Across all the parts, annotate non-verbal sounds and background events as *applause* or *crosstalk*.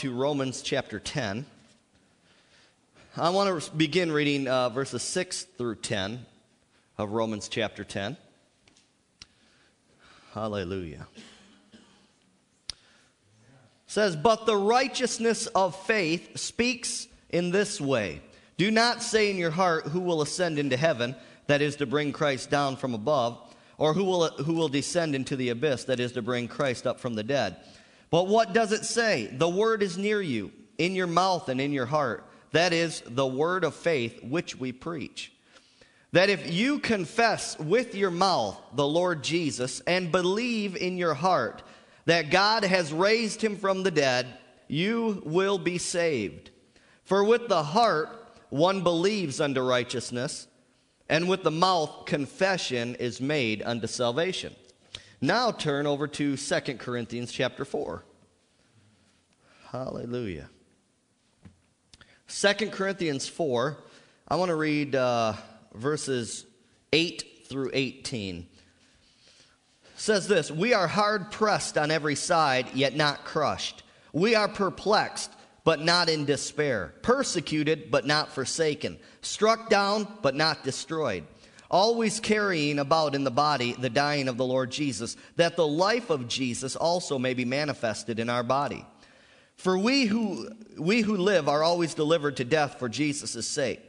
to Romans chapter 10. I want to begin reading uh, verses 6 through 10 of Romans chapter 10. Hallelujah. It says, But the righteousness of faith speaks in this way Do not say in your heart, Who will ascend into heaven, that is to bring Christ down from above, or who will, who will descend into the abyss, that is to bring Christ up from the dead. But what does it say? The word is near you, in your mouth and in your heart. That is the word of faith which we preach. That if you confess with your mouth the Lord Jesus and believe in your heart that God has raised him from the dead, you will be saved. For with the heart one believes unto righteousness, and with the mouth confession is made unto salvation. Now turn over to 2 Corinthians chapter 4. Hallelujah. 2 Corinthians 4, I want to read uh, verses 8 through 18. It says this We are hard pressed on every side, yet not crushed. We are perplexed, but not in despair. Persecuted, but not forsaken. Struck down, but not destroyed always carrying about in the body the dying of the Lord Jesus, that the life of Jesus also may be manifested in our body. For we who, we who live are always delivered to death for Jesus' sake,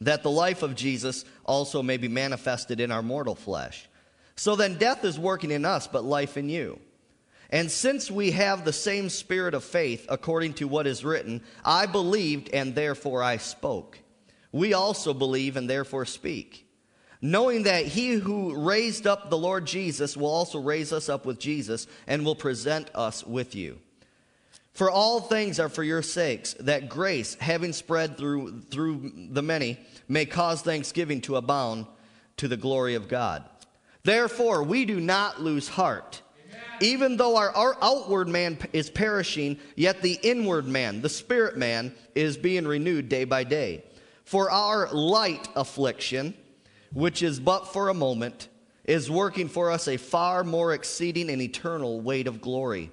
that the life of Jesus also may be manifested in our mortal flesh. So then death is working in us, but life in you. And since we have the same spirit of faith, according to what is written, I believed and therefore I spoke. We also believe and therefore speak knowing that he who raised up the Lord Jesus will also raise us up with Jesus and will present us with you. For all things are for your sakes, that grace, having spread through, through the many, may cause thanksgiving to abound to the glory of God. Therefore, we do not lose heart. Even though our, our outward man is perishing, yet the inward man, the spirit man, is being renewed day by day. For our light affliction, which is but for a moment, is working for us a far more exceeding and eternal weight of glory.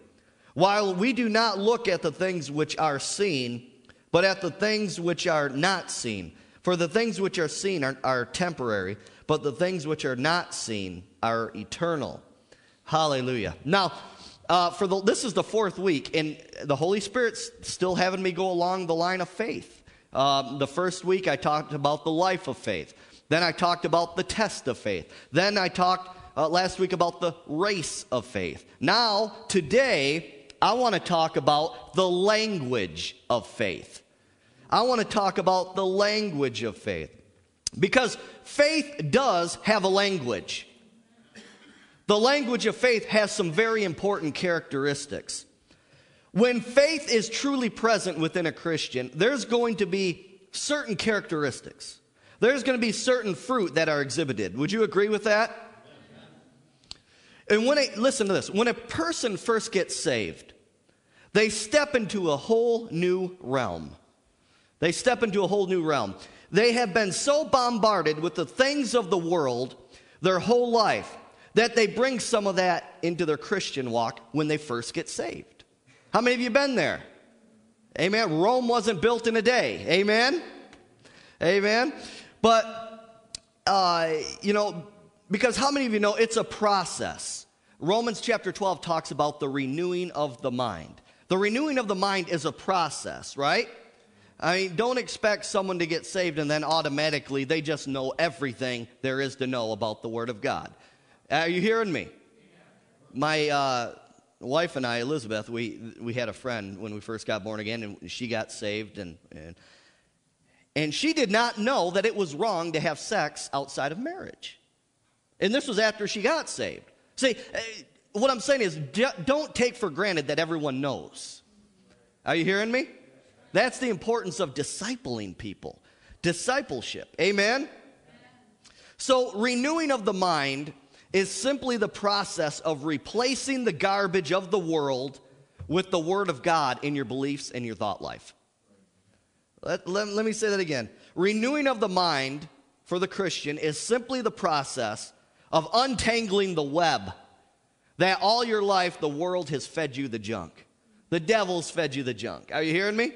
While we do not look at the things which are seen, but at the things which are not seen. For the things which are seen are, are temporary, but the things which are not seen are eternal. Hallelujah. Now, uh, for the, this is the fourth week, and the Holy Spirit's still having me go along the line of faith. Um, the first week I talked about the life of faith. Then I talked about the test of faith. Then I talked uh, last week about the race of faith. Now, today, I want to talk about the language of faith. I want to talk about the language of faith. Because faith does have a language. The language of faith has some very important characteristics. When faith is truly present within a Christian, there's going to be certain characteristics there's going to be certain fruit that are exhibited. Would you agree with that? And when a, listen to this, when a person first gets saved, they step into a whole new realm. They step into a whole new realm. They have been so bombarded with the things of the world their whole life that they bring some of that into their Christian walk when they first get saved. How many of you been there? Amen. Rome wasn't built in a day. Amen. Amen. But, uh, you know, because how many of you know it's a process? Romans chapter 12 talks about the renewing of the mind. The renewing of the mind is a process, right? I mean, don't expect someone to get saved and then automatically they just know everything there is to know about the Word of God. Are you hearing me? My uh, wife and I, Elizabeth, we, we had a friend when we first got born again, and she got saved, and, and and she did not know that it was wrong to have sex outside of marriage. And this was after she got saved. See, eh, what I'm saying is don't take for granted that everyone knows. Are you hearing me? That's the importance of discipling people. Discipleship. Amen? So, renewing of the mind is simply the process of replacing the garbage of the world with the Word of God in your beliefs and your thought life. Let, let, let me say that again. Renewing of the mind for the Christian is simply the process of untangling the web that all your life the world has fed you the junk. The devil's fed you the junk. Are you hearing me?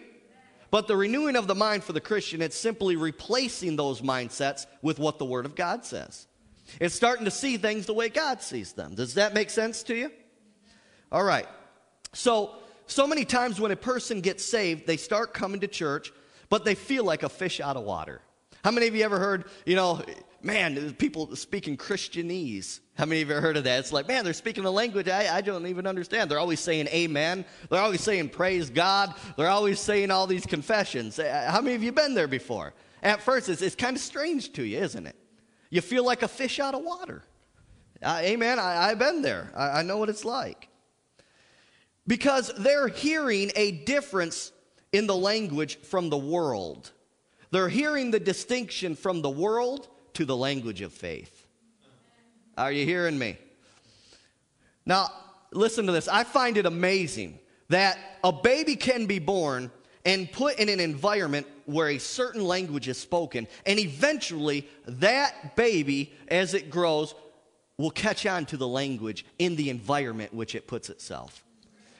But the renewing of the mind for the Christian, it's simply replacing those mindsets with what the Word of God says. It's starting to see things the way God sees them. Does that make sense to you? All right. So, so many times when a person gets saved, they start coming to church, but they feel like a fish out of water. How many of you ever heard, you know, man, people speaking Christianese? How many of you heard of that? It's like, man, they're speaking a language I, I don't even understand. They're always saying amen. They're always saying praise God. They're always saying all these confessions. Uh, how many of you been there before? At first, it's, it's kind of strange to you, isn't it? You feel like a fish out of water. Uh, amen. I, have been there. I, I know what it's like. Because they're hearing a difference in the language from the world. They're hearing the distinction from the world to the language of faith. Are you hearing me? Now, listen to this. I find it amazing that a baby can be born and put in an environment where a certain language is spoken, and eventually that baby, as it grows, will catch on to the language in the environment which it puts itself.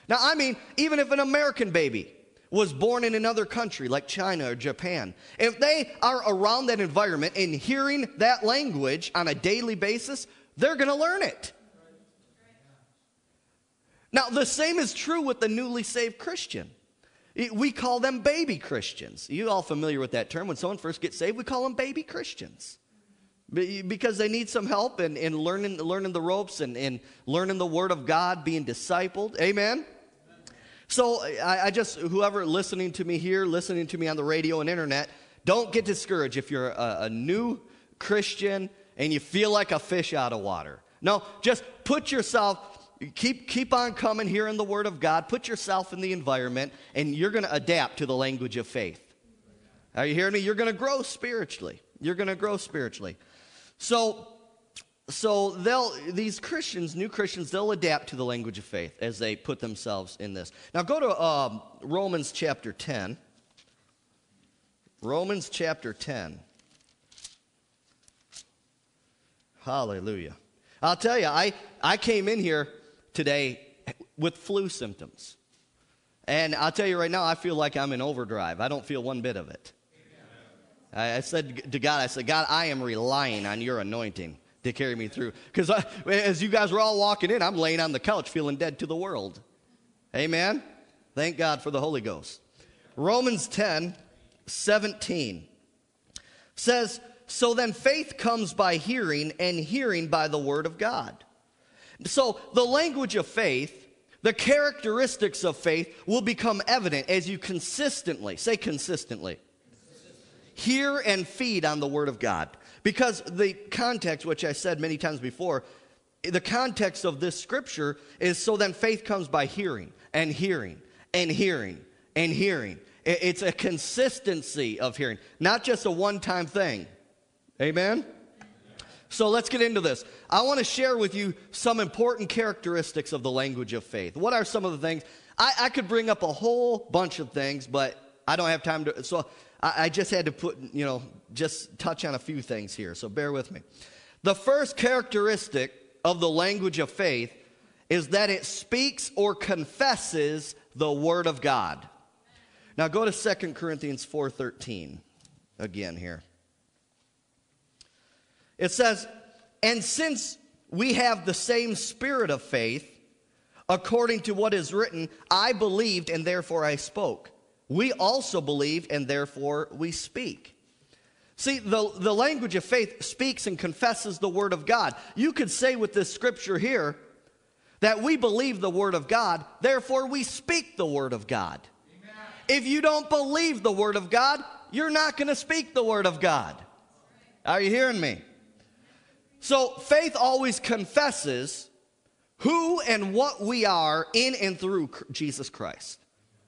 Now, I mean, even if an American baby was born in another country like China or Japan, if they are around that environment and hearing that language on a daily basis, they're going to learn it. Now, the same is true with the newly saved Christian. We call them baby Christians. You all familiar with that term? When someone first gets saved, we call them baby Christians because they need some help in, in learning, learning the ropes and, and learning the Word of God, being discipled. Amen? So I, I, just, whoever listening to me here, listening to me on the radio and internet, don't get discouraged if you're a, a new Christian and you feel like a fish out of water. No, just put yourself, keep, keep on coming here in the Word of God, put yourself in the environment, and you're going to adapt to the language of faith. Are you hearing me? You're going to grow spiritually. You're going to grow spiritually. So, so they'll these christians new christians they'll adapt to the language of faith as they put themselves in this. Now go to um, romans chapter 10 romans chapter 10 hallelujah. I'll tell you i i came in here today with flu symptoms. And i'll tell you right now i feel like i'm in overdrive. I don't feel one bit of it. I said to God, I said, God, I am relying on your anointing to carry me through. Because as you guys were all walking in, I'm laying on the couch feeling dead to the world. Amen? Thank God for the Holy Ghost. Romans 10 17 says, So then faith comes by hearing, and hearing by the word of God. So the language of faith, the characteristics of faith will become evident as you consistently, say consistently, hear and feed on the word of God. Because the context, which I said many times before, the context of this scripture is so then faith comes by hearing and hearing and hearing and hearing. It's a consistency of hearing, not just a one time thing. Amen? So let's get into this. I want to share with you some important characteristics of the language of faith. What are some of the things? I, I could bring up a whole bunch of things, but I don't have time to. So I, I just had to put, you know, just touch on a few things here, so bear with me. The first characteristic of the language of faith is that it speaks or confesses the word of God. Now go to 2 Corinthians 4:13 again here. It says, "And since we have the same spirit of faith, according to what is written, I believed and therefore I spoke." We also believe and therefore we speak. See, the, the language of faith speaks and confesses the Word of God. You could say with this scripture here that we believe the Word of God, therefore we speak the Word of God. Amen. If you don't believe the Word of God, you're not going to speak the Word of God. Are you hearing me? So faith always confesses who and what we are in and through Jesus Christ.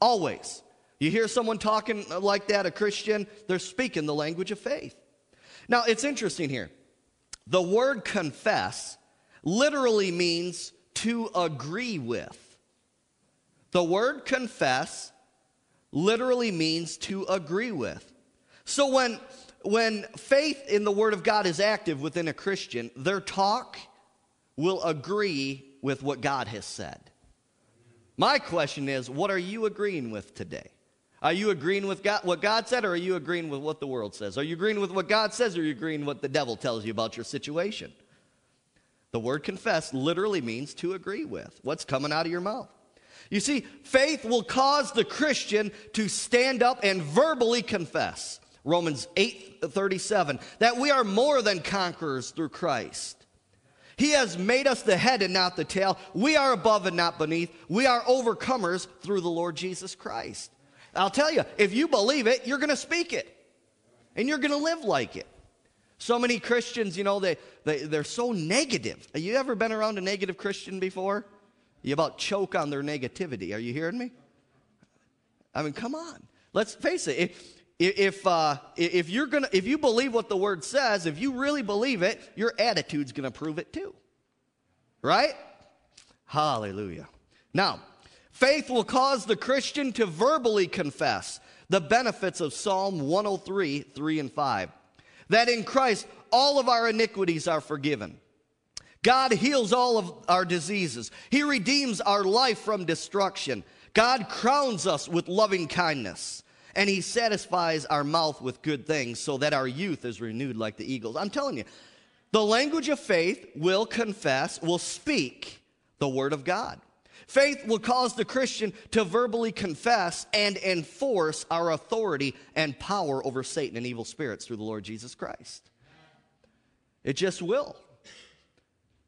Always. You hear someone talking like that, a Christian, they're speaking the language of faith. Now, it's interesting here. The word confess literally means to agree with. The word confess literally means to agree with. So when when faith in the word of God is active within a Christian, their talk will agree with what God has said. My question is, what are you agreeing with today? Are you agreeing with God, what God said, or are you agreeing with what the world says? Are you agreeing with what God says, or are you agreeing with what the devil tells you about your situation? The word confess literally means to agree with what's coming out of your mouth. You see, faith will cause the Christian to stand up and verbally confess. Romans 8:37 that we are more than conquerors through Christ. He has made us the head and not the tail. We are above and not beneath. We are overcomers through the Lord Jesus Christ. I'll tell you, if you believe it, you're going to speak it. And you're going to live like it. So many Christians, you know, they, they, they're so negative. Have you ever been around a negative Christian before? You about choke on their negativity. Are you hearing me? I mean, come on. Let's face it. If, if, uh, if you're gonna, if you believe what the word says, if you really believe it, your attitude's gonna prove it too. Right? Hallelujah. Now, faith will cause the Christian to verbally confess the benefits of Psalm 103, 3 and 5 that in Christ all of our iniquities are forgiven. God heals all of our diseases. He redeems our life from destruction. God crowns us with loving kindness. And He satisfies our mouth with good things so that our youth is renewed like the eagles. I'm telling you, the language of faith will confess, will speak the Word of God. Faith will cause the Christian to verbally confess and enforce our authority and power over Satan and evil spirits through the Lord Jesus Christ. It just will.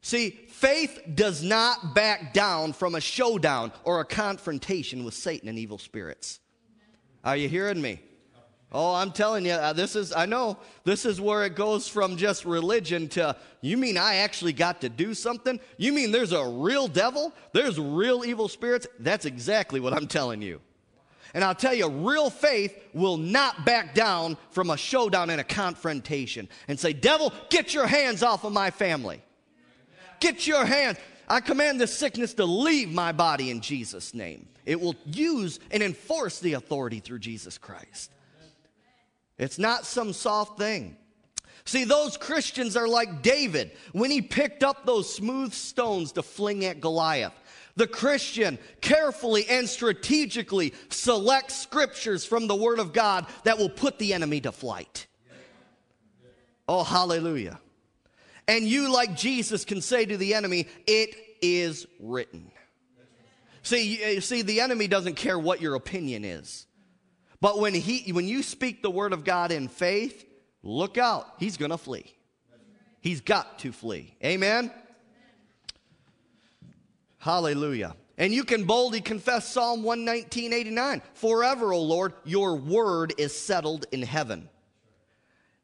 See, faith does not back down from a showdown or a confrontation with Satan and evil spirits. Are you hearing me? Oh, I'm telling you, uh, this is, I know, this is where it goes from just religion to, you mean I actually got to do something? You mean there's a real devil? There's real evil spirits? That's exactly what I'm telling you. And I'll tell you, real faith will not back down from a showdown and a confrontation and say, Devil, get your hands off of my family. Get your hands. I command this sickness to leave my body in Jesus' name. It will use and enforce the authority through Jesus Christ. It's not some soft thing. See, those Christians are like David when he picked up those smooth stones to fling at Goliath. The Christian carefully and strategically selects scriptures from the Word of God that will put the enemy to flight. Oh, hallelujah. And you, like Jesus, can say to the enemy, It is written. See, eh, see, the enemy doesn't care what your opinion is. But when, he, when you speak the word of God in faith, look out. He's going to flee. He's got to flee. Amen? Hallelujah. And you can boldly confess Psalm 119, 89. Forever, O Lord, your word is settled in heaven.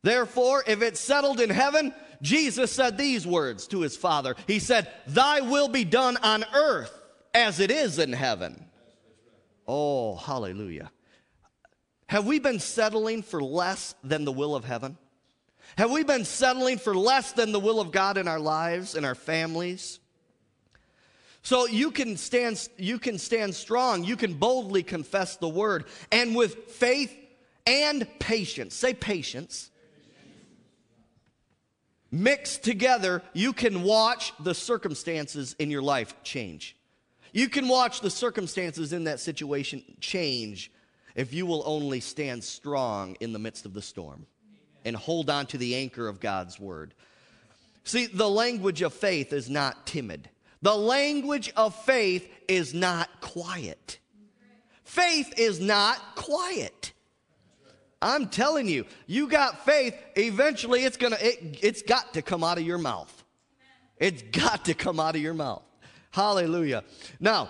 Therefore, if it's settled in heaven, Jesus said these words to his Father. He said, Thy will be done on earth as it is in heaven. Oh, hallelujah. Have we been settling for less than the will of heaven? Have we been settling for less than the will of God in our lives, in our families? So you can stand you can stand strong, you can boldly confess the word and with faith and patience. Say patience. Mixed together, you can watch the circumstances in your life change. You can watch the circumstances in that situation change if you will only stand strong in the midst of the storm and hold on to the anchor of God's word. See, the language of faith is not timid. The language of faith is not quiet. Faith is not quiet. I'm telling you, you got faith, eventually it's gonna it, it's got to come out of your mouth. It's got to come out of your mouth. Hallelujah. Now,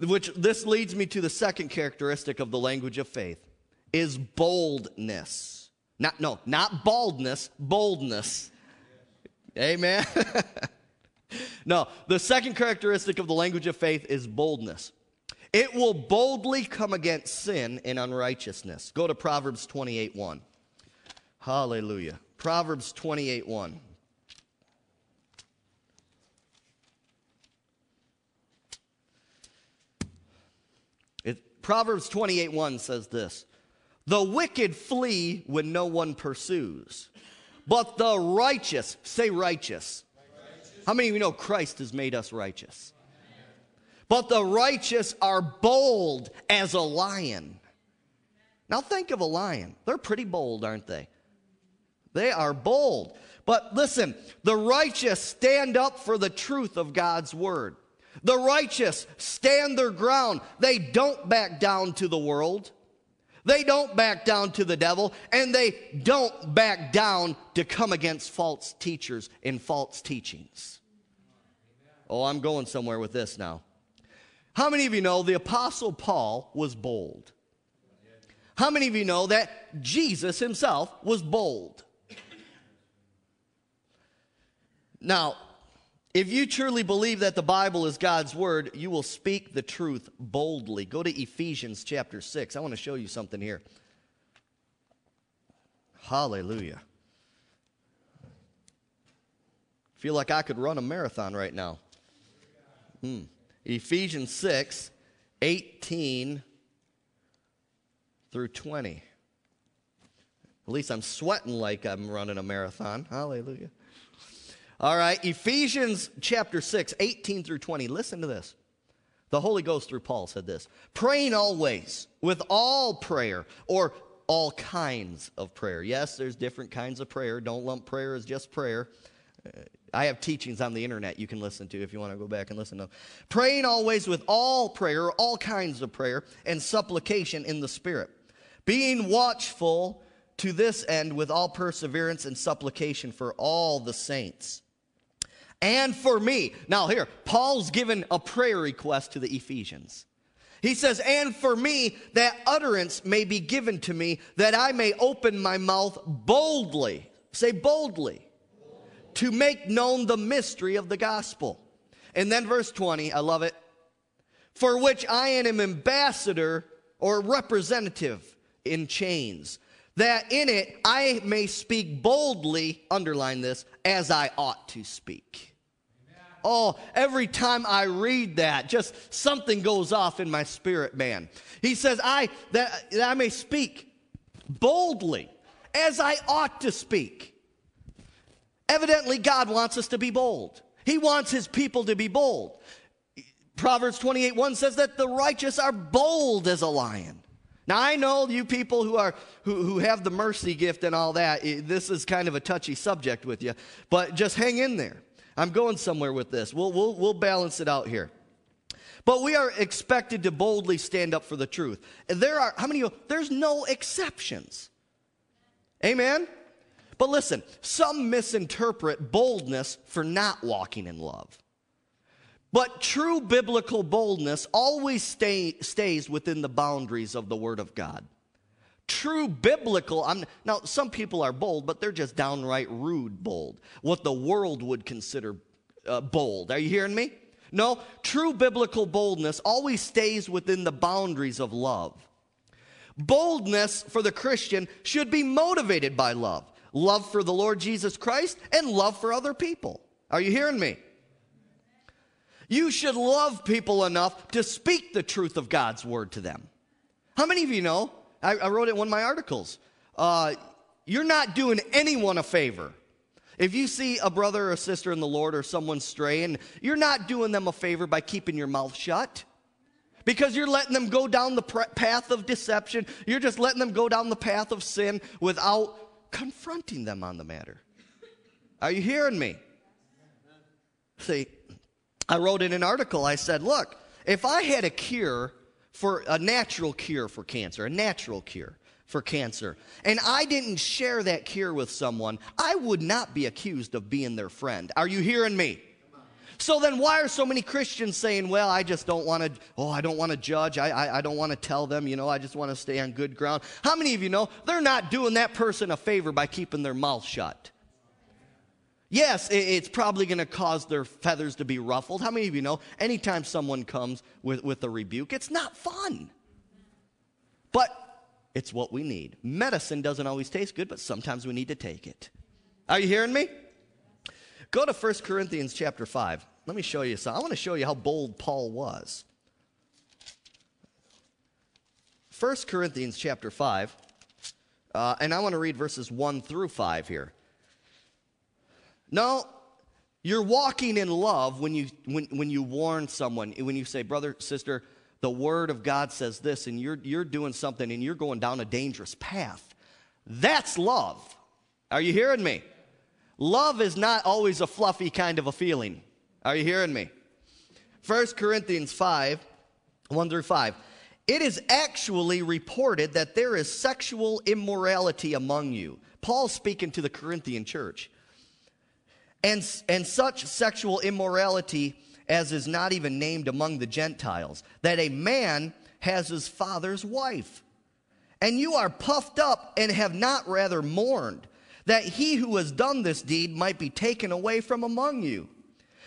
which this leads me to the second characteristic of the language of faith is boldness. Not no, not baldness, boldness. Amen. *laughs* no, the second characteristic of the language of faith is boldness. It will boldly come against sin and unrighteousness. Go to Proverbs 28 1. Hallelujah. Proverbs 28 1. Proverbs 28 1 says this The wicked flee when no one pursues, but the righteous, say righteous. righteous. How many of you know Christ has made us righteous? but the righteous are bold as a lion. Now think of a lion. They're pretty bold, aren't they? They are bold. But listen, the righteous stand up for the truth of God's word. The righteous stand their ground. They don't back down to the world. They don't back down to the devil, and they don't back down to come against false teachers and false teachings. Oh, I'm going somewhere with this now. How many of you know the Apostle Paul was bold? How many of you know that Jesus himself was bold? Now, if you truly believe that the Bible is God's word, you will speak the truth boldly. Go to Ephesians chapter 6. I want to show you something here. Hallelujah. Feel like I could run a marathon right now. Hmm. Ephesians 6, 18 through 20. At least I'm sweating like I'm running a marathon. Hallelujah. All right, Ephesians chapter 6, 18 through 20. Listen to this. The Holy Ghost through Paul said this praying always with all prayer or all kinds of prayer. Yes, there's different kinds of prayer. Don't lump prayer as just prayer. Uh, I have teachings on the internet you can listen to if you want to go back and listen to them. Praying always with all prayer, all kinds of prayer, and supplication in the Spirit. Being watchful to this end with all perseverance and supplication for all the saints. And for me. Now, here, Paul's given a prayer request to the Ephesians. He says, And for me, that utterance may be given to me, that I may open my mouth boldly. Say boldly to make known the mystery of the gospel. And then verse 20, I love it. For which I am an ambassador or representative in chains, that in it I may speak boldly, underline this, as I ought to speak. Oh, every time I read that, just something goes off in my spirit, man. He says, I that, that I may speak boldly as I ought to speak. Evidently, God wants us to be bold. He wants his people to be bold. Proverbs 28 1 says that the righteous are bold as a lion. Now, I know you people who, are, who, who have the mercy gift and all that, this is kind of a touchy subject with you, but just hang in there. I'm going somewhere with this. We'll, we'll, we'll balance it out here. But we are expected to boldly stand up for the truth. There are, how many you, there's no exceptions. Amen? But listen, some misinterpret boldness for not walking in love. But true biblical boldness always stay, stays within the boundaries of the Word of God. True biblical, I'm, now some people are bold, but they're just downright rude bold, what the world would consider uh, bold. Are you hearing me? No, true biblical boldness always stays within the boundaries of love. Boldness for the Christian should be motivated by love love for the Lord Jesus Christ, and love for other people. Are you hearing me? You should love people enough to speak the truth of God's word to them. How many of you know? I, I wrote it in one of my articles. Uh, you're not doing anyone a favor. If you see a brother or a sister in the Lord or someone straying, you're not doing them a favor by keeping your mouth shut because you're letting them go down the path of deception. You're just letting them go down the path of sin without confronting them on the matter. Are you hearing me? See, I wrote in an article, I said, look, if I had a cure for a natural cure for cancer, a natural cure for cancer, and I didn't share that cure with someone, I would not be accused of being their friend. Are you hearing me? So then, why are so many Christians saying, well, I just don't want to, oh, I don't want to judge. I, I, I don't want to tell them, you know, I just want to stay on good ground. How many of you know they're not doing that person a favor by keeping their mouth shut? Yes, it's probably going to cause their feathers to be ruffled. How many of you know anytime someone comes with, with a rebuke, it's not fun? But it's what we need. Medicine doesn't always taste good, but sometimes we need to take it. Are you hearing me? Go to 1 Corinthians chapter 5. Let me show you something. I want to show you how bold Paul was. 1 Corinthians chapter 5, uh, and I want to read verses 1 through 5 here. No, You're walking in love when you, when, when you warn someone, when you say, brother, sister, the word of God says this, and you're, you're doing something and you're going down a dangerous path. That's love. Are you hearing me? Love is not always a fluffy kind of a feeling. Are you hearing me? 1 Corinthians 5, 1 through 5. It is actually reported that there is sexual immorality among you. Paul's speaking to the Corinthian church and, and such sexual immorality as is not even named among the Gentiles, that a man has his father's wife. And you are puffed up and have not rather mourned, that he who has done this deed might be taken away from among you.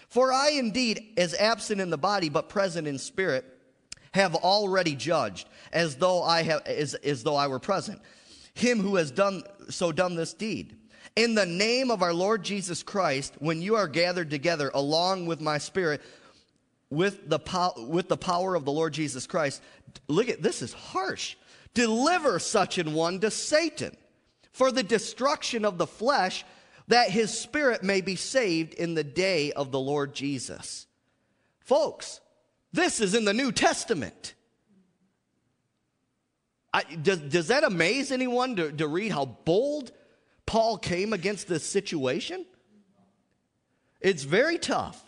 For I indeed, as absent in the body but present in spirit, have already judged, as though I have as, as though I were present, him who has done so done this deed in the name of our Lord Jesus Christ, when you are gathered together along with my spirit, with the, po- with the power of the Lord Jesus Christ, look at this is harsh. Deliver such an one to Satan for the destruction of the flesh, that his spirit may be saved in the day of the Lord Jesus. Folks, this is in the New Testament. I, does, does that amaze anyone to, to read how bold Paul came against this situation? It's very tough.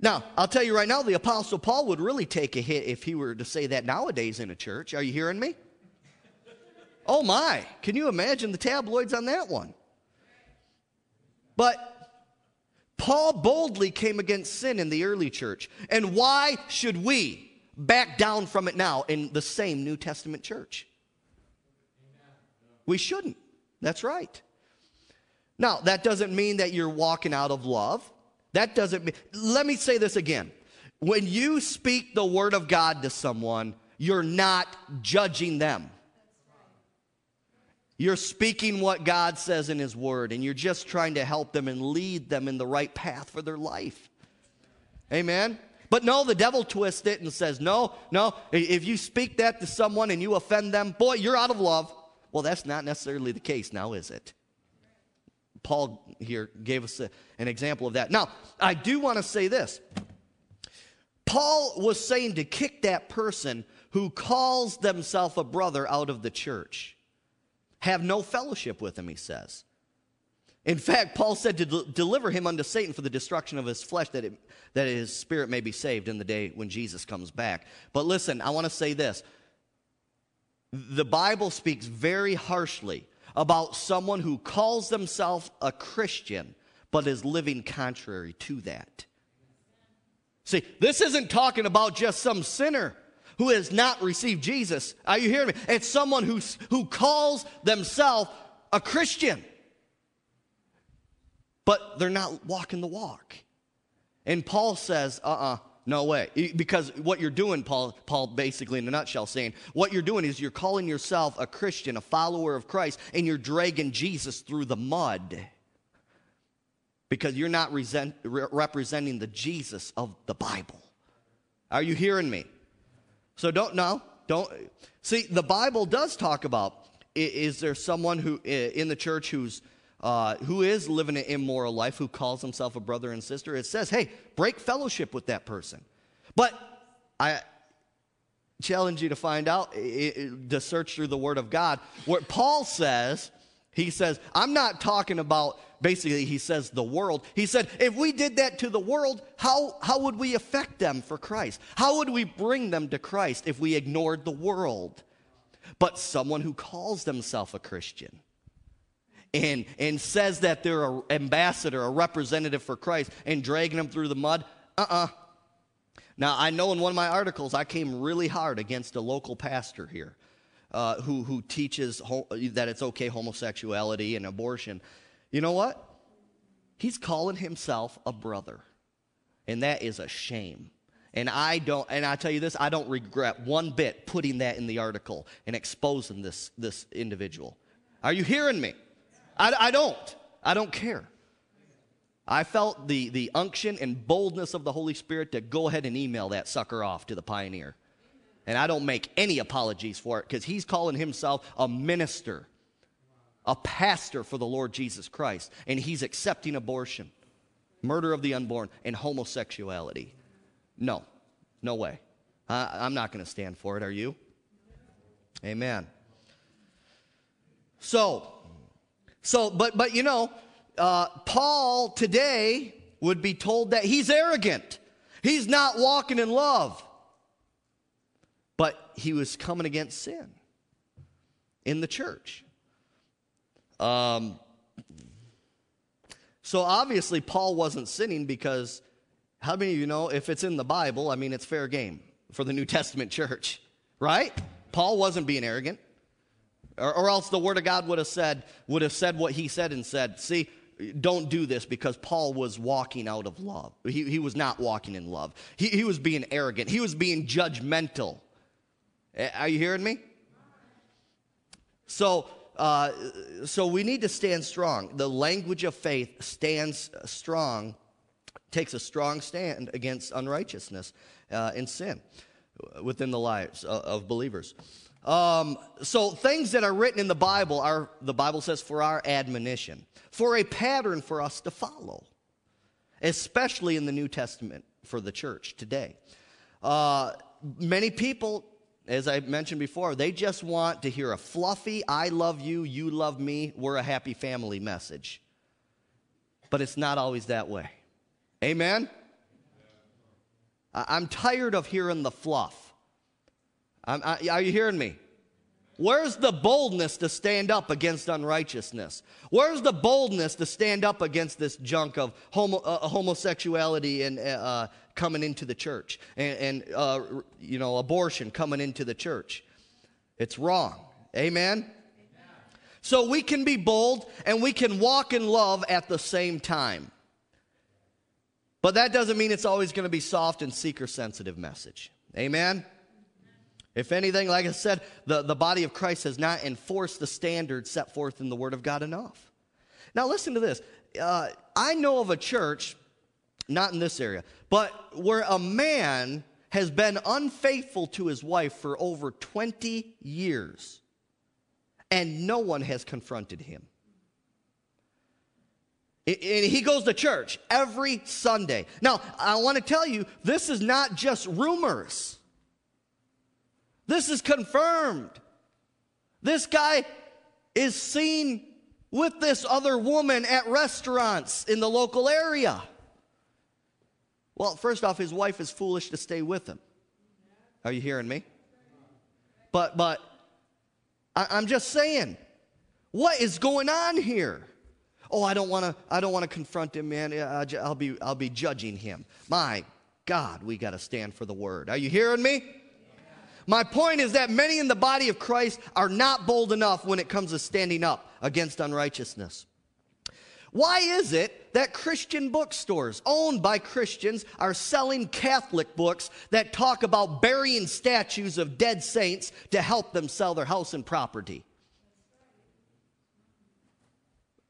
Now, I'll tell you right now, the Apostle Paul would really take a hit if he were to say that nowadays in a church. Are you hearing me? Oh my, can you imagine the tabloids on that one? But Paul boldly came against sin in the early church. And why should we back down from it now in the same New Testament church? We shouldn't. That's right. Now, that doesn't mean that you're walking out of love. That doesn't mean, let me say this again. When you speak the word of God to someone, you're not judging them. You're speaking what God says in His Word, and you're just trying to help them and lead them in the right path for their life. Amen? But no, the devil twists it and says, No, no, if you speak that to someone and you offend them, boy, you're out of love. Well, that's not necessarily the case now, is it? Paul here gave us a, an example of that. Now, I do want to say this. Paul was saying to kick that person who calls themselves a brother out of the church. Have no fellowship with him, he says. In fact, Paul said to de- deliver him unto Satan for the destruction of his flesh, that, it, that his spirit may be saved in the day when Jesus comes back. But listen, I want to say this the Bible speaks very harshly about someone who calls themselves a Christian but is living contrary to that. See, this isn't talking about just some sinner who has not received Jesus. Are you hearing me? It's someone who's, who calls themselves a Christian, but they're not walking the walk. And Paul says, uh uh-uh, uh no way. Because what you're doing, Paul, Paul basically in a nutshell saying, what you're doing is you're calling yourself a Christian, a follower of Christ, and you're dragging Jesus through the mud. Because you're not resent, re- representing the Jesus of the Bible. Are you hearing me? So don't, no, don't. See, the Bible does talk about is there someone who in the church who's uh, who is living an immoral life, who calls himself a brother and sister, it says, hey, break fellowship with that person. But I challenge you to find out, to search through the Word of God. What Paul says, he says, I'm not talking about basically, he says the world. He said, if we did that to the world, how, how would we affect them for Christ? How would we bring them to Christ if we ignored the world? But someone who calls themselves a Christian and, and says that they're an ambassador, a representative for Christ, and dragging them through the mud, uh uh-uh. uh Now, I know in one of my articles, I came really hard against a local pastor here uh, who, who teaches ho- that it's okay homosexuality and abortion. You know what? He's calling himself a brother. And that is a shame. And I don't, and I tell you this, I don't regret one bit putting that in the article and exposing this, this individual. Are you hearing me? I, I don't. I don't care. I felt the, the unction and boldness of the Holy Spirit to go ahead and email that sucker off to the pioneer. And I don't make any apologies for it because he's calling himself a minister, a pastor for the Lord Jesus Christ, and he's accepting abortion. murder of the unborn, and homosexuality. No, no way. I'm not going to stand for it. Are you? Amen. So, so, but, but you know, uh, Paul today would be told that he's arrogant. He's not walking in love. But he was coming against sin in the church. Um, so obviously, Paul wasn't sinning because how many of you know if it's in the Bible, I mean, it's fair game for the New Testament church, right? Paul wasn't being arrogant. Or, or else the Word of God would have said, would have said what he said and said, see, don't do this because Paul was walking out of love. He, he was not walking in love. He, he was being arrogant. He was being judgmental. Are you hearing me? So, uh, so we need to stand strong. The language of faith stands strong, takes a strong stand against unrighteousness uh, and sin within the lives of, of believers. Um, so things that are written in the Bible are, the Bible says, for our admonition, for a pattern for us to follow, especially in the New Testament for the church today. Uh, many people, as I mentioned before, they just want to hear a fluffy, I love you, you love me, we're a happy family message. But it's not always that way. Amen? I'm tired of hearing the fluff. I, are you hearing me? Where's the boldness to stand up against unrighteousness? Where's the boldness to stand up against this junk of homo, uh, homosexuality and uh, uh coming into the church and, and uh, you know abortion coming into the church? It's wrong. Amen? Amen. So we can be bold and we can walk in love at the same time. But that doesn't mean it's always going to be soft and seeker sensitive message. Amen? If anything, like I said, the, the body of Christ has not enforced the standards set forth in the Word of God enough. Now, listen to this. Uh, I know of a church, not in this area, but where a man has been unfaithful to his wife for over 20 years, and no one has confronted him. And he goes to church every Sunday. Now, I want to tell you, this is not just rumors. This is confirmed. This guy is seen with this other woman at restaurants in the local area. Well, first off, his wife is foolish to stay with him. Are you hearing me? But, but, I, I'm just saying, what is going on here? Oh, I don't want to. I don't want to confront him, man. I'll be. I'll be judging him. My God, we got to stand for the word. Are you hearing me? My point is that many in the body of Christ are not bold enough when it comes to standing up against unrighteousness. Why is it that Christian bookstores owned by Christians are selling Catholic books that talk about burying statues of dead saints to help them sell their house and property?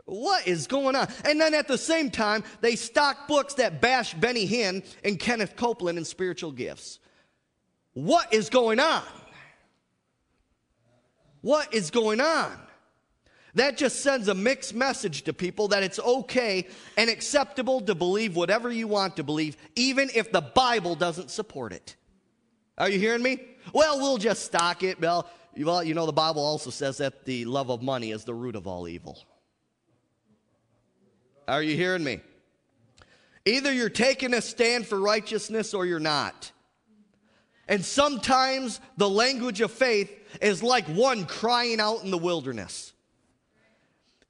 What is going on? And then at the same time, they stock books that bash Benny Hinn and Kenneth Copeland in spiritual gifts. What is going on? What is going on? That just sends a mixed message to people that it's okay and acceptable to believe whatever you want to believe, even if the Bible doesn't support it. Are you hearing me? Well, we'll just stock it. Well, well, you know, the Bible also says that the love of money is the root of all evil. Are you hearing me? Either you're taking a stand for righteousness or you're not. And sometimes the language of faith is like one crying out in the wilderness.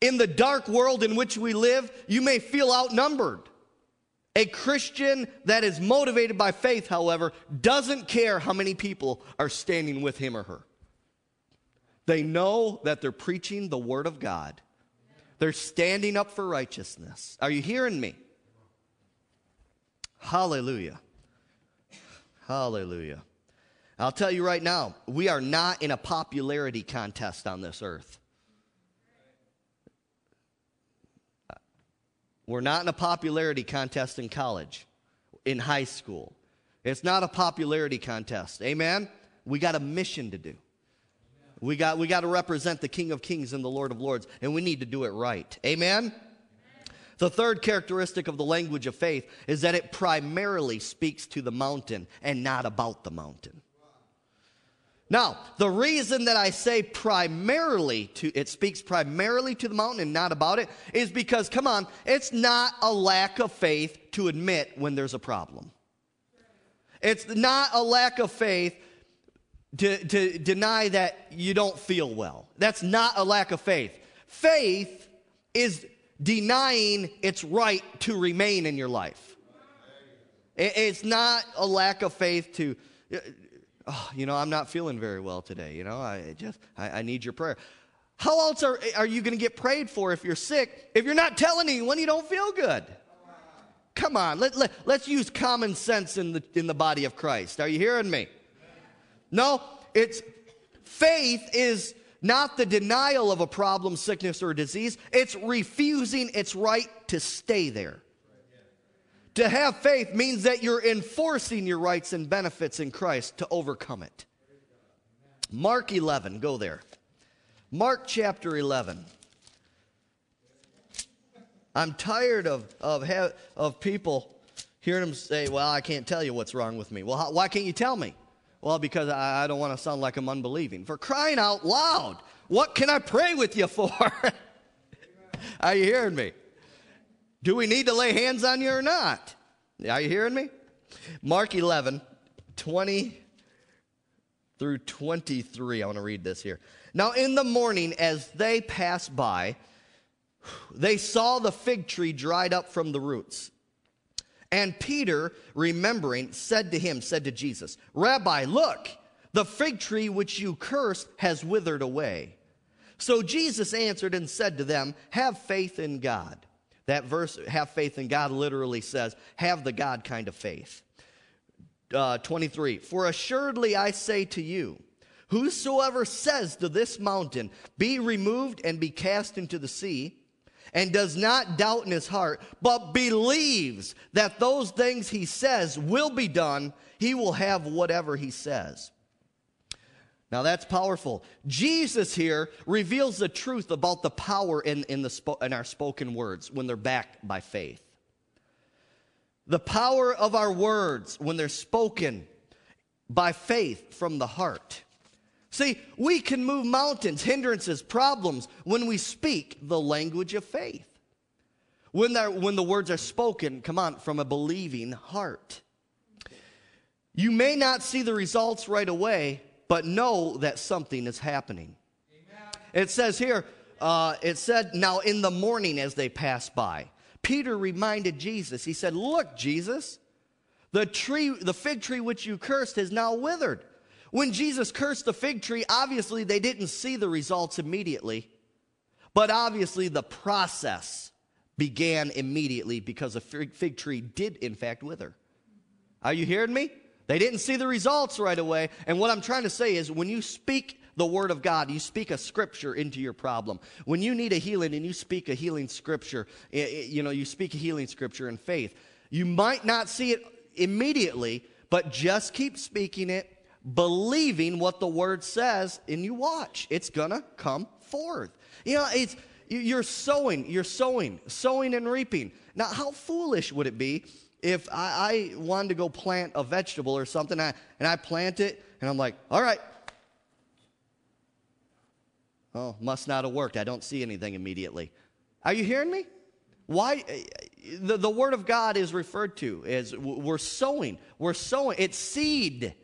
In the dark world in which we live, you may feel outnumbered. A Christian that is motivated by faith, however, doesn't care how many people are standing with him or her. They know that they're preaching the Word of God, they're standing up for righteousness. Are you hearing me? Hallelujah. Hallelujah. I'll tell you right now, we are not in a popularity contest on this earth. We're not in a popularity contest in college, in high school. It's not a popularity contest. Amen? We got a mission to do. We got, we got to represent the King of Kings and the Lord of Lords, and we need to do it right. Amen? The third characteristic of the language of faith is that it primarily speaks to the mountain and not about the mountain. Now, the reason that I say primarily to it speaks primarily to the mountain and not about it is because come on, it's not a lack of faith to admit when there's a problem. It's not a lack of faith to, to deny that you don't feel well. That's not a lack of faith. Faith is denying its right to remain in your life. It's not a lack of faith to, oh, you know, I'm not feeling very well today. You know, I just, I, I need your prayer. How else are, are you going to get prayed for if you're sick if you're not telling anyone you don't feel good? Come on, let, let, let's use common sense in the, in the body of Christ. Are you hearing me? No, it's faith is not the denial of a problem, sickness, or disease. It's refusing its right to stay there. To have faith means that you're enforcing your rights and benefits in Christ to overcome it. Mark 11, go there. Mark chapter 11. I'm tired of, of, of people hearing them say, Well, I can't tell you what's wrong with me. Well, how, why can't you tell me? Well, because I, I don't want to sound like I'm unbelieving. For crying out loud, what can I pray with you for? *laughs* Are you hearing me? Do we need to lay hands on you or not? Are you hearing me? Mark 11, 20 through 23. I want to read this here. Now, in the morning, as they passed by, they saw the fig tree dried up from the roots. And Peter, remembering, said to him, said to Jesus, Rabbi, look, the fig tree which you cursed has withered away. So Jesus answered and said to them, Have faith in God. That verse, have faith in God, literally says, have the God kind of faith. Uh, 23, for assuredly I say to you, whosoever says to this mountain, Be removed and be cast into the sea, and does not doubt in his heart, but believes that those things he says will be done, he will have whatever he says. Now that's powerful. Jesus here reveals the truth about the power in, in, the, in our spoken words when they're backed by faith. The power of our words when they're spoken by faith from the heart. See, we can move mountains, hindrances, problems when we speak the language of faith. When, when the words are spoken, come on, from a believing heart. You may not see the results right away, but know that something is happening. Amen. It says here, uh, it said, now in the morning as they passed by, Peter reminded Jesus, he said, Look, Jesus, the tree, the fig tree which you cursed has now withered. When Jesus cursed the fig tree, obviously they didn't see the results immediately, but obviously the process began immediately because the fig tree did, in fact, wither. Are you hearing me? They didn't see the results right away. And what I'm trying to say is when you speak the word of God, you speak a scripture into your problem. When you need a healing and you speak a healing scripture, eh, eh, you know, you speak a healing scripture in faith, you might not see it immediately, but just keep speaking it believing what the word says, and you watch. It's gonna come forth. You know, it's you're sowing, you're sowing, sowing and reaping. Now, how foolish would it be if I, I wanted to go plant a vegetable or something, I, and I plant it, and I'm like, all right. Oh, must not have worked. I don't see anything immediately. Are you hearing me? Why? The, the word of God is referred to as we're sowing. We're sowing. It's seed.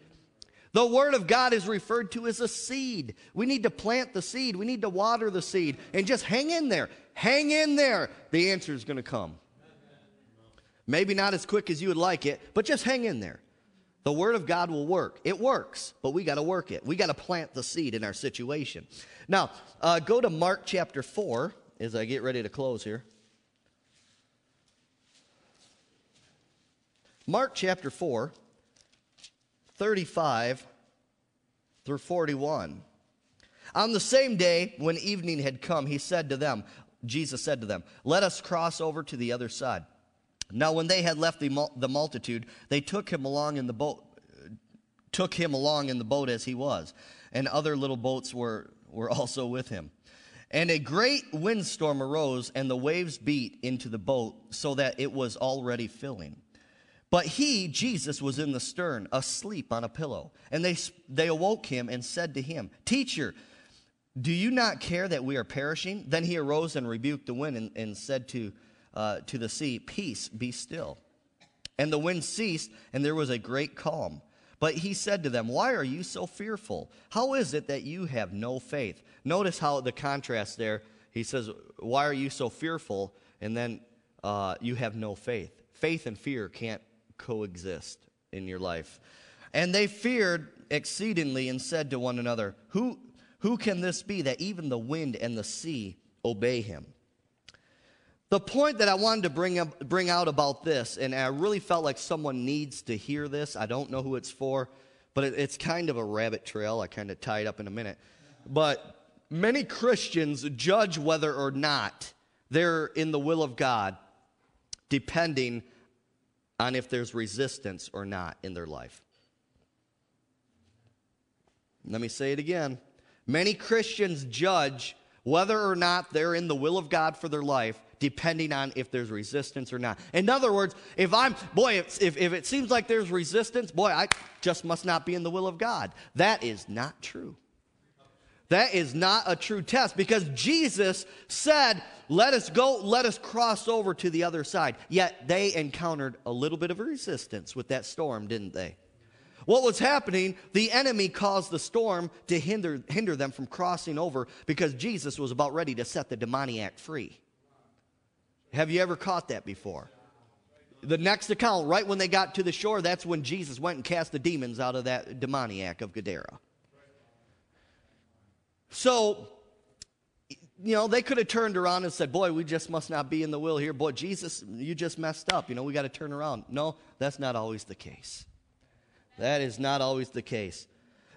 The Word of God is referred to as a seed. We need to plant the seed, we need to water the seed, and just hang in there. Hang in there. The answer is going to come. Maybe not as quick as you would like it, but just hang in there. The Word of God will work. It works, but we got to work it. We got to plant the seed in our situation. Now, uh, go to Mark chapter 4 as I get ready to close here. Mark chapter 4. 35 through 41. On the same day, when evening had come, he said to them, Jesus said to them, Let us cross over to the other side. Now, when they had left the, the multitude, they took him along in the boat, took him along in the boat as he was, and other little boats were, were *laughs* also with him. And a great windstorm arose, and the waves beat into the boat so that it was already filling. But he, Jesus, was in the stern, asleep on a pillow. And they, they awoke him and said to him, Teacher, do you not care that we are perishing? Then he arose and rebuked the wind and, and said to, uh, to the sea, Peace, be still. And the wind ceased, and there was a great calm. But he said to them, Why are you so fearful? How is it that you have no faith? Notice how the contrast there. He says, Why are you so fearful? And then uh, you have no faith. Faith and fear can't coexist in your life. And they feared exceedingly and said to one another, Who, who can this be that even the wind and the sea obey him? The point that I wanted to bring, up, bring out about this, and I really felt like someone needs to hear this. I don't know who it's for, but it, it's kind of a rabbit trail. I kind of tie it up in a minute. But many Christians judge whether or not they're in the will of God depending on if there's resistance or not in their life. Let me say it again. Many Christians judge whether or not they're in the will of God for their life depending on if there's resistance or not. In other words, if I'm, boy, if, if, if it seems like there's resistance, boy, I just must not be in the will of God. That is not true. That is not a true test because Jesus said, Let us go, let us cross over to the other side. Yet they encountered a little bit of resistance with that storm, didn't they? What was happening, the enemy caused the storm to hinder, hinder them from crossing over because Jesus was about ready to set the demoniac free. Have you ever caught that before? The next account, right when they got to the shore, that's when Jesus went and cast the demons out of that demoniac of Gadara. So, you know, they could have turned around and said, Boy, we just must not be in the will here. Boy, Jesus, you just messed up. You know, we got to turn around. No, that's not always the case. That is not always the case.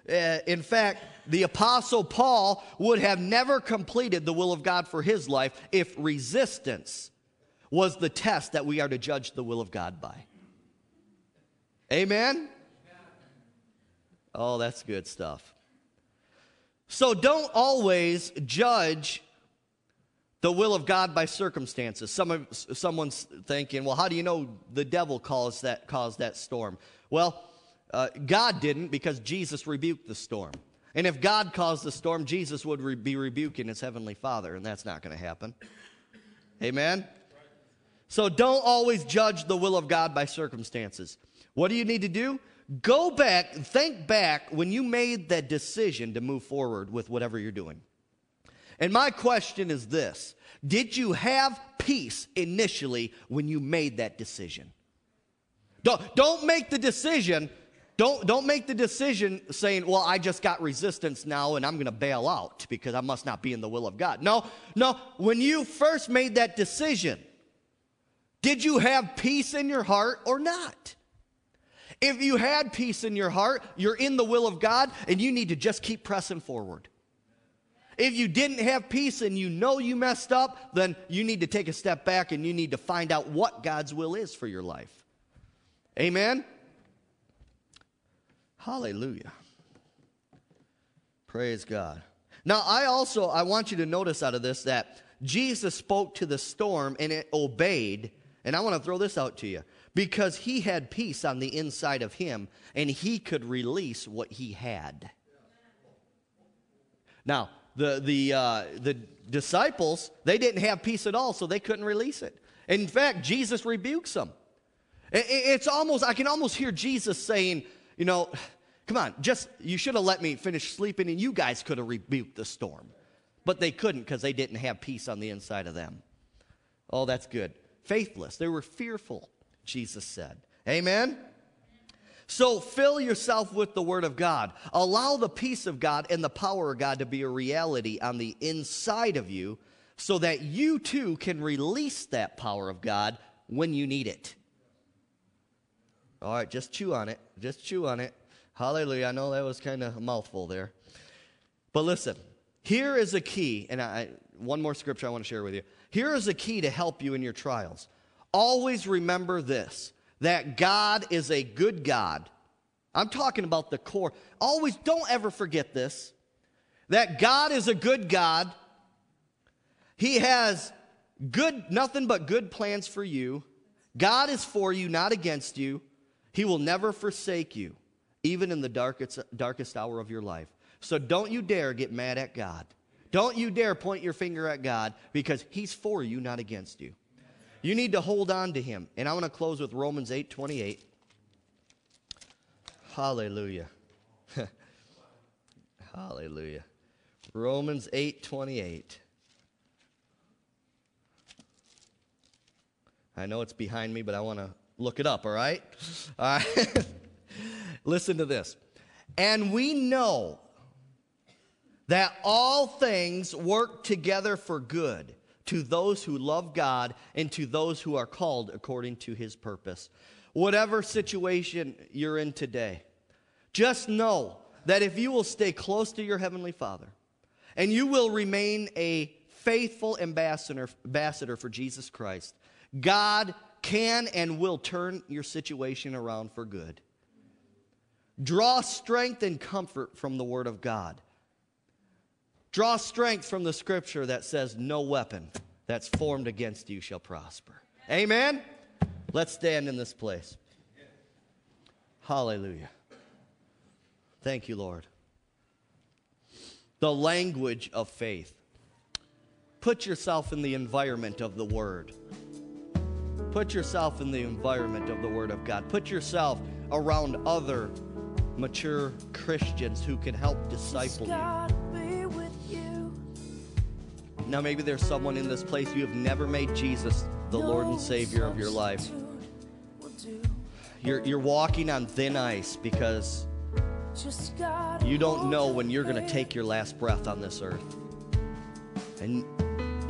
Uh, in fact, the Apostle Paul would have never completed the will of God for his life if resistance was the test that we are to judge the will of God by. Amen? Oh, that's good stuff. So don't always judge the will of God by circumstances. Some someone's thinking, well, how do you know the devil caused that, caused that storm? Well, uh, God didn't because Jesus rebuked the storm. And if God caused the storm, Jesus would re- be rebuking his heavenly Father, and that's not going to happen. Amen? So don't always judge the will of God by circumstances. What do you need to do? Go back, think back when you made that decision to move forward with whatever you're doing. And my question is this Did you have peace initially when you made that decision? Don't, don't make the decision. Don't, don't make the decision saying, well, I just got resistance now and I'm going to bail out because I must not be in the will of God. No, no. When you first made that decision, did you have peace in your heart or not? If you had peace in your heart, you're in the will of God and you need to just keep pressing forward. If you didn't have peace and you know you messed up, then you need to take a step back and you need to find out what God's will is for your life. Amen? Hallelujah. Praise God. Now, I also I want you to notice out of this that Jesus spoke to the storm and it obeyed and I want to throw this out to you because he had peace on the inside of him and he could release what he had. Now, the, the, uh, the disciples, they didn't have peace at all, so they couldn't release it. In fact, Jesus rebukes them. It's almost, I can almost hear Jesus saying, you know, come on, just, you should have let me finish sleeping and you guys could have rebuked the storm. But they couldn't because they didn't have peace on the inside of them. Oh, that's good faithless. They were fearful, Jesus said. Amen? So fill yourself with the Word of God. Allow the peace of God and the power of God to be a reality on the inside of you so that you too can release that power of God when you need it. All right, just chew on it. Just chew on it. Hallelujah. I know that was kind of a mouthful there. But listen, here is a key, and I, one more scripture I want to share with you. Here is a key to help you in your trials. Always remember this that God is a good God. I'm talking about the core. Always, don't ever forget this that God is a good God He has good, nothing but good plans for you. God is for you, not against you. He will never forsake you, even in the darkest, darkest hour of your life. So don't you dare get mad at God. Don't you dare point your finger at God because He's for you, not against you. You need to hold on to Him. And I want to close with Romans 8 28. Hallelujah. *laughs* Hallelujah. Romans 8 28. I know it's behind me, but I want to look it up, all right? *laughs* All right. *laughs* Listen to this. And we know that all things work together for good to those who love God and to those who are called according to his purpose. Whatever situation you're in today, just know that if you will stay close to your Heavenly Father and you will remain a faithful ambassador, ambassador for Jesus Christ, God can and will turn your situation around for good. Draw strength and comfort from the Word of God. Draw strength from the scripture that says, No weapon that's formed against you shall prosper. Amen? Let's stand in this place. Hallelujah. Thank you, Lord. The language of faith. Put yourself in the environment of the Word. Put yourself in the environment of the Word of God. Put yourself around other mature Christians who can help disciple you. Now, maybe there's someone in this place you have never made Jesus the Lord and Savior of your life. You're, you're walking on thin ice because you don't know when you're going to take your last breath on this earth. And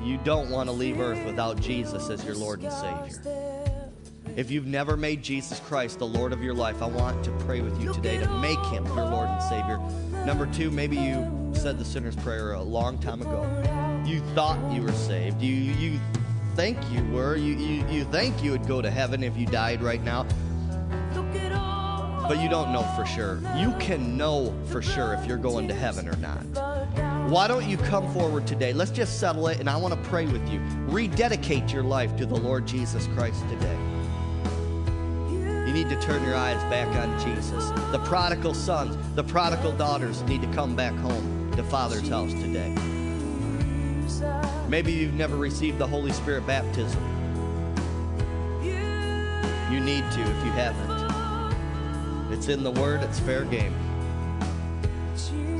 you don't want to leave earth without Jesus as your Lord and Savior. If you've never made Jesus Christ the Lord of your life, I want to pray with you today to make him your Lord and Savior. Number two, maybe you said the sinner's prayer a long time ago. You thought you were saved. You, you think you were. You, you, you think you would go to heaven if you died right now. But you don't know for sure. You can know for sure if you're going to heaven or not. Why don't you come forward today? Let's just settle it, and I want to pray with you. Rededicate your life to the Lord Jesus Christ today. You need to turn your eyes back on Jesus. The prodigal sons, the prodigal daughters need to come back home to Father's house today. Maybe you've never received the Holy Spirit baptism. You need to if you haven't. It's in the Word, it's fair game.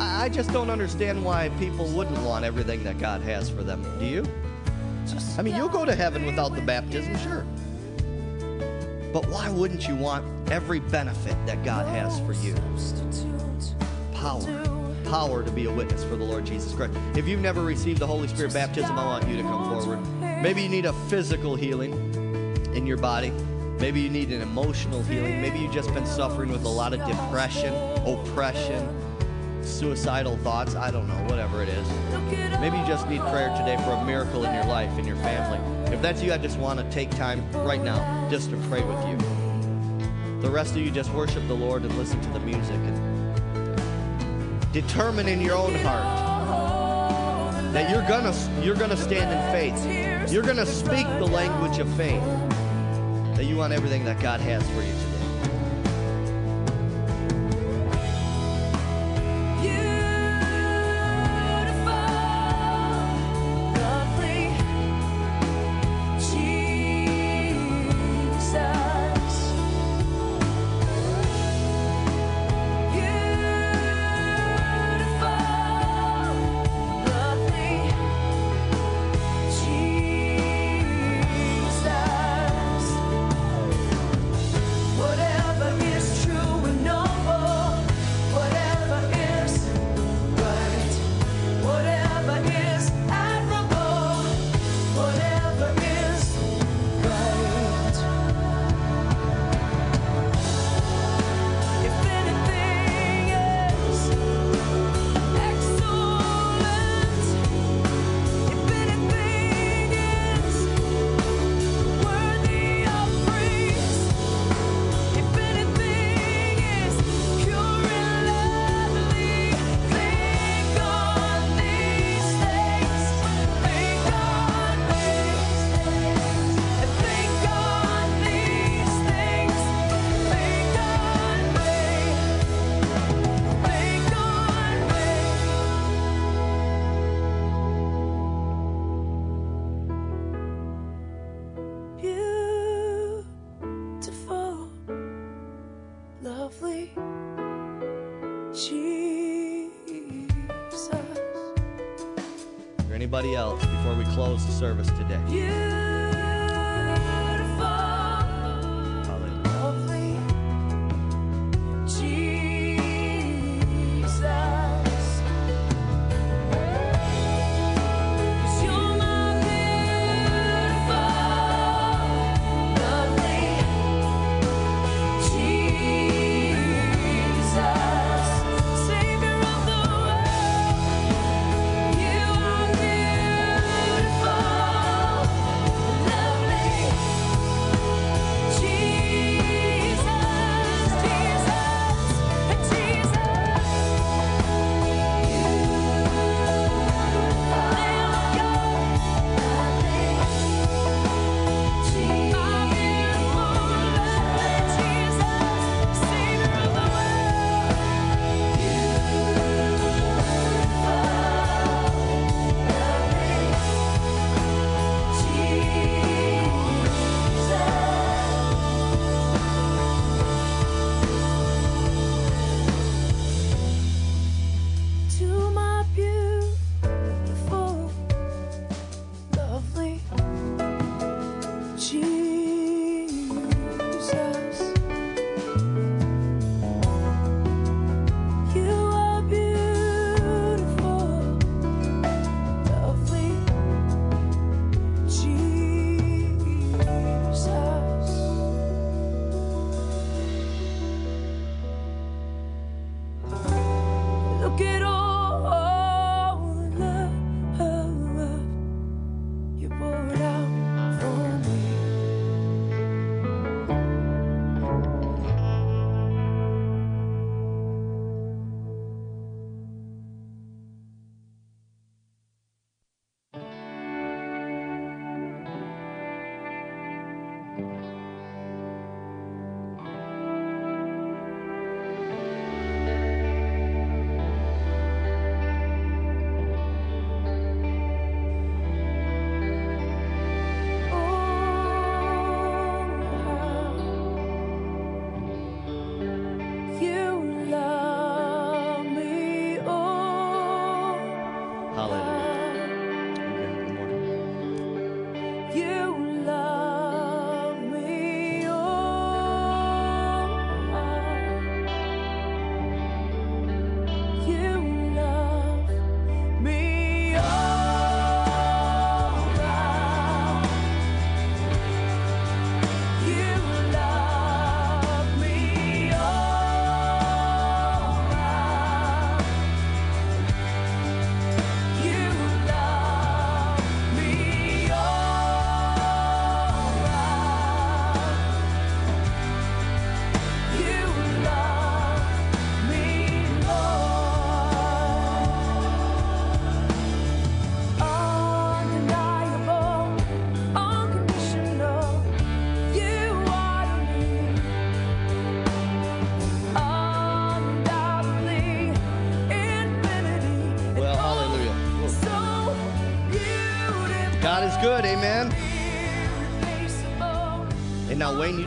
I just don't understand why people wouldn't want everything that God has for them. Do you? I mean, you'll go to heaven without the baptism, sure. But why wouldn't you want every benefit that God has for you? Power. Power to be a witness for the Lord Jesus Christ. If you've never received the Holy Spirit baptism, I want you to come forward. Maybe you need a physical healing in your body. Maybe you need an emotional healing. Maybe you've just been suffering with a lot of depression, oppression, suicidal thoughts. I don't know, whatever it is. Maybe you just need prayer today for a miracle in your life, in your family. If that's you, I just want to take time right now just to pray with you. The rest of you just worship the Lord and listen to the music determine in your own heart that you're gonna you're gonna stand in faith. You're gonna speak the language of faith. That you want everything that God has for you today. Anybody else before we close the service today? Hallelujah.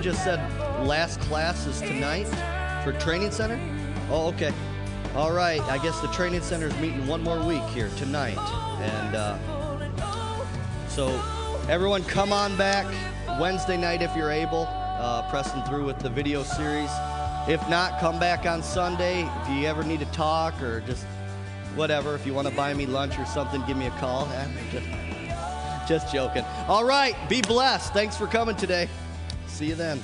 Just said last class is tonight for training center? Oh, okay. All right. I guess the training center is meeting one more week here tonight. And uh, so, everyone, come on back Wednesday night if you're able, uh, pressing through with the video series. If not, come back on Sunday. If you ever need to talk or just whatever, if you want to buy me lunch or something, give me a call. *laughs* Just joking. All right. Be blessed. Thanks for coming today. See you then.